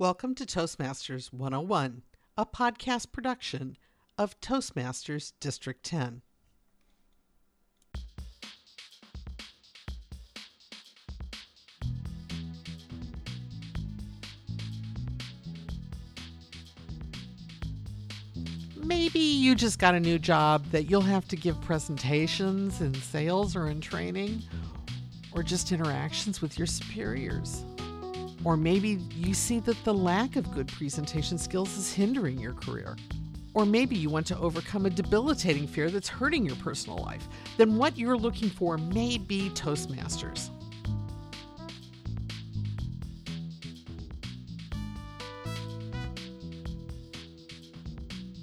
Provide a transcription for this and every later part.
Welcome to Toastmasters 101, a podcast production of Toastmasters District 10. Maybe you just got a new job that you'll have to give presentations in sales or in training, or just interactions with your superiors. Or maybe you see that the lack of good presentation skills is hindering your career. Or maybe you want to overcome a debilitating fear that's hurting your personal life. Then what you're looking for may be Toastmasters.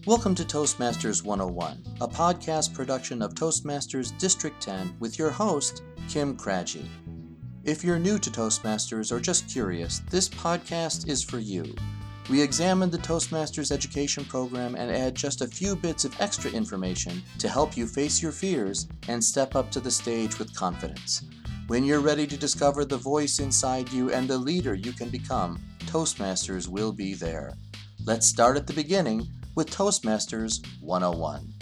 Welcome to Toastmasters 101, a podcast production of Toastmasters District 10 with your host, Kim Craggy. If you're new to Toastmasters or just curious, this podcast is for you. We examine the Toastmasters education program and add just a few bits of extra information to help you face your fears and step up to the stage with confidence. When you're ready to discover the voice inside you and the leader you can become, Toastmasters will be there. Let's start at the beginning with Toastmasters 101.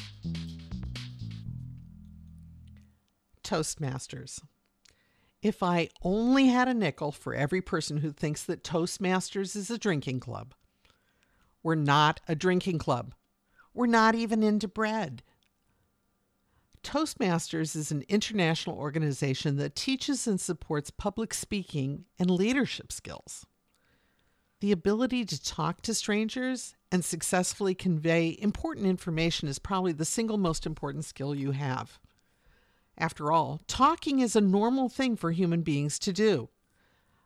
Toastmasters. If I only had a nickel for every person who thinks that Toastmasters is a drinking club. We're not a drinking club. We're not even into bread. Toastmasters is an international organization that teaches and supports public speaking and leadership skills. The ability to talk to strangers and successfully convey important information is probably the single most important skill you have. After all, talking is a normal thing for human beings to do.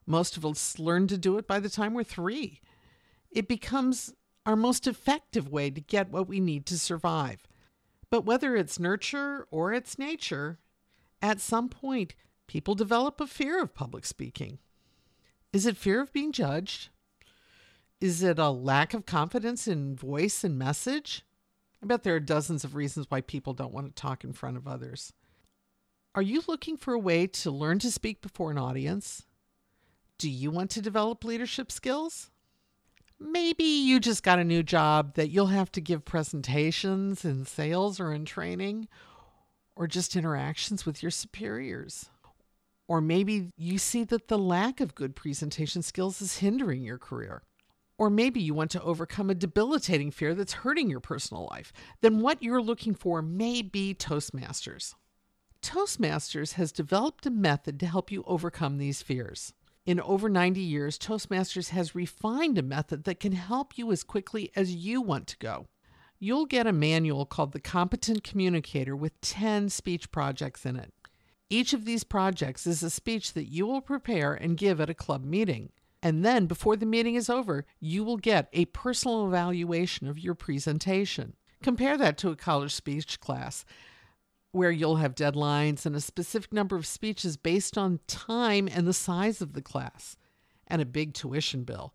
Most of us learn to do it by the time we're three. It becomes our most effective way to get what we need to survive. But whether it's nurture or it's nature, at some point, people develop a fear of public speaking. Is it fear of being judged? Is it a lack of confidence in voice and message? I bet there are dozens of reasons why people don't want to talk in front of others. Are you looking for a way to learn to speak before an audience? Do you want to develop leadership skills? Maybe you just got a new job that you'll have to give presentations in sales or in training, or just interactions with your superiors. Or maybe you see that the lack of good presentation skills is hindering your career. Or maybe you want to overcome a debilitating fear that's hurting your personal life. Then what you're looking for may be Toastmasters. Toastmasters has developed a method to help you overcome these fears. In over 90 years, Toastmasters has refined a method that can help you as quickly as you want to go. You'll get a manual called The Competent Communicator with 10 speech projects in it. Each of these projects is a speech that you will prepare and give at a club meeting. And then, before the meeting is over, you will get a personal evaluation of your presentation. Compare that to a college speech class where you'll have deadlines and a specific number of speeches based on time and the size of the class and a big tuition bill.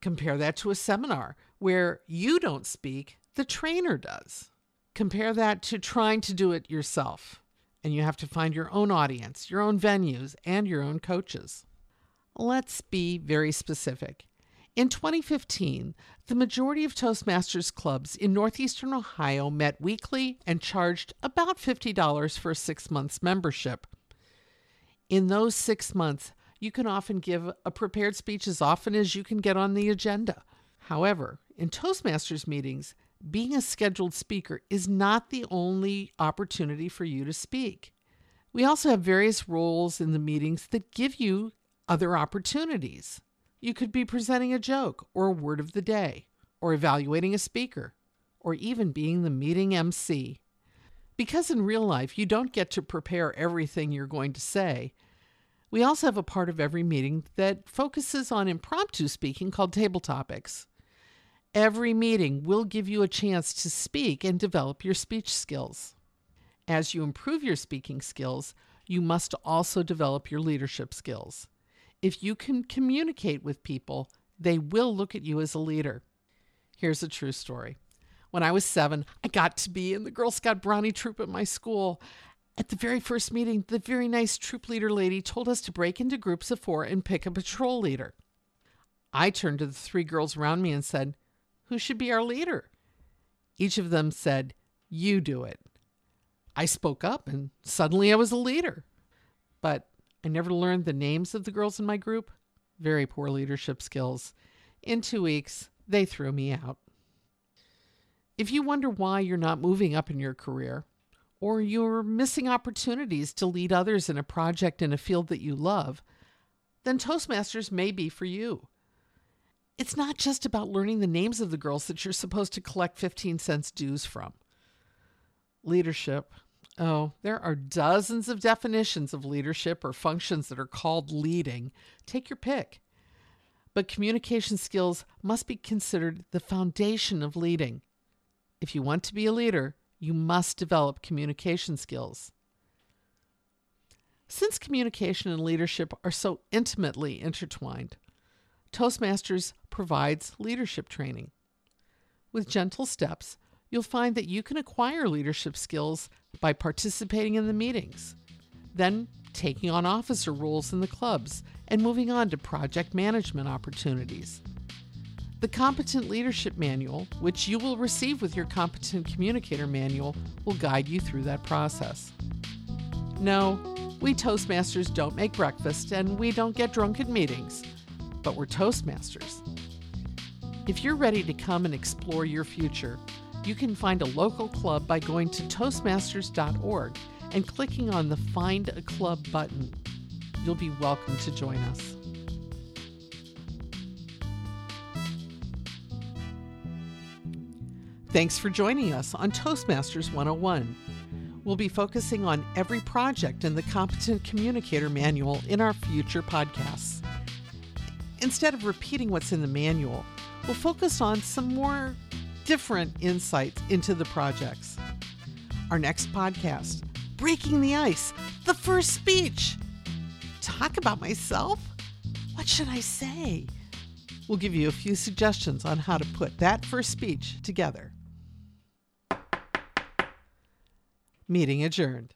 Compare that to a seminar where you don't speak, the trainer does. Compare that to trying to do it yourself, and you have to find your own audience, your own venues, and your own coaches. Let's be very specific. In 2015, the majority of Toastmasters clubs in Northeastern Ohio met weekly and charged about $50 for a six months membership. In those six months, you can often give a prepared speech as often as you can get on the agenda. However, in Toastmasters meetings, being a scheduled speaker is not the only opportunity for you to speak. We also have various roles in the meetings that give you other opportunities. You could be presenting a joke or a word of the day, or evaluating a speaker, or even being the meeting MC. Because in real life, you don't get to prepare everything you're going to say. We also have a part of every meeting that focuses on impromptu speaking called table topics. Every meeting will give you a chance to speak and develop your speech skills. As you improve your speaking skills, you must also develop your leadership skills. If you can communicate with people, they will look at you as a leader. Here's a true story. When I was seven, I got to be in the Girl Scout Brownie troop at my school. At the very first meeting, the very nice troop leader lady told us to break into groups of four and pick a patrol leader. I turned to the three girls around me and said, Who should be our leader? Each of them said, You do it. I spoke up and suddenly I was a leader. But I never learned the names of the girls in my group. Very poor leadership skills. In two weeks, they threw me out. If you wonder why you're not moving up in your career, or you're missing opportunities to lead others in a project in a field that you love, then Toastmasters may be for you. It's not just about learning the names of the girls that you're supposed to collect 15 cents dues from. Leadership. Oh, there are dozens of definitions of leadership or functions that are called leading. Take your pick. But communication skills must be considered the foundation of leading. If you want to be a leader, you must develop communication skills. Since communication and leadership are so intimately intertwined, Toastmasters provides leadership training. With gentle steps, you'll find that you can acquire leadership skills by participating in the meetings, then taking on officer roles in the clubs, and moving on to project management opportunities. The Competent Leadership Manual, which you will receive with your Competent Communicator Manual, will guide you through that process. No, we Toastmasters don't make breakfast and we don't get drunk at meetings, but we're Toastmasters. If you're ready to come and explore your future, you can find a local club by going to Toastmasters.org and clicking on the Find a Club button. You'll be welcome to join us. Thanks for joining us on Toastmasters 101. We'll be focusing on every project in the Competent Communicator Manual in our future podcasts. Instead of repeating what's in the manual, we'll focus on some more different insights into the projects. Our next podcast, Breaking the Ice, the first speech. Talk about myself? What should I say? We'll give you a few suggestions on how to put that first speech together. Meeting adjourned.